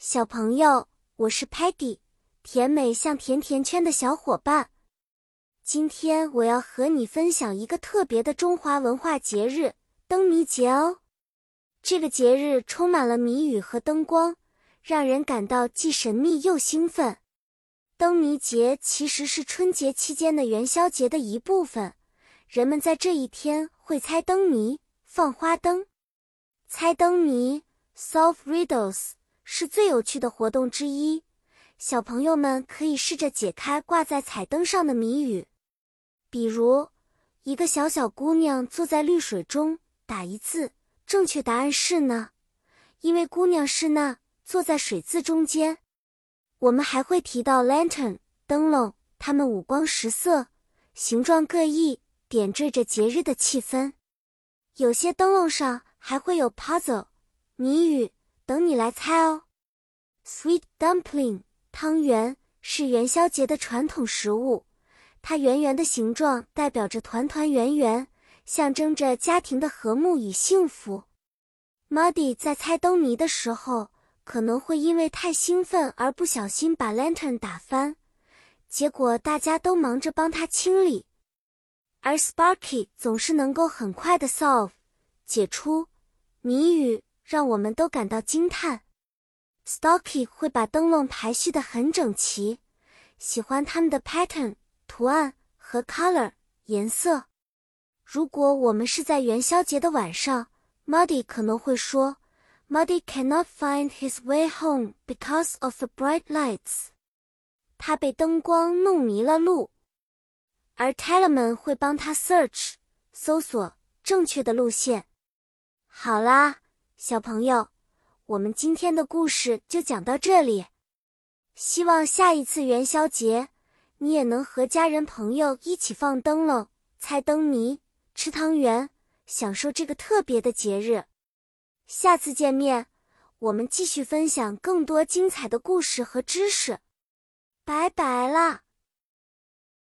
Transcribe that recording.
小朋友，我是 Patty，甜美像甜甜圈的小伙伴。今天我要和你分享一个特别的中华文化节日——灯谜节哦。这个节日充满了谜语和灯光，让人感到既神秘又兴奋。灯谜节其实是春节期间的元宵节的一部分，人们在这一天会猜灯谜、放花灯。猜灯谜 （Solve Riddles） 是最有趣的活动之一。小朋友们可以试着解开挂在彩灯上的谜语，比如一个小小姑娘坐在绿水中打一字，正确答案是呢，因为姑娘是那坐在水字中间。我们还会提到 lantern 灯笼，它们五光十色，形状各异，点缀着节日的气氛。有些灯笼上。还会有 puzzle 谜语等你来猜哦。Sweet dumpling 汤圆是元宵节的传统食物，它圆圆的形状代表着团团圆圆，象征着家庭的和睦与幸福。Muddy 在猜灯谜的时候，可能会因为太兴奋而不小心把 lantern 打翻，结果大家都忙着帮他清理，而 Sparky 总是能够很快的 solve。解出谜语，让我们都感到惊叹。Stocky 会把灯笼排序的很整齐，喜欢它们的 pattern 图案和 color 颜色。如果我们是在元宵节的晚上，Muddy 可能会说，Muddy cannot find his way home because of the bright lights。他被灯光弄迷了路。而 Tellerman 会帮他 search 搜索正确的路线。好啦，小朋友，我们今天的故事就讲到这里。希望下一次元宵节，你也能和家人朋友一起放灯笼、猜灯谜、吃汤圆，享受这个特别的节日。下次见面，我们继续分享更多精彩的故事和知识。拜拜啦！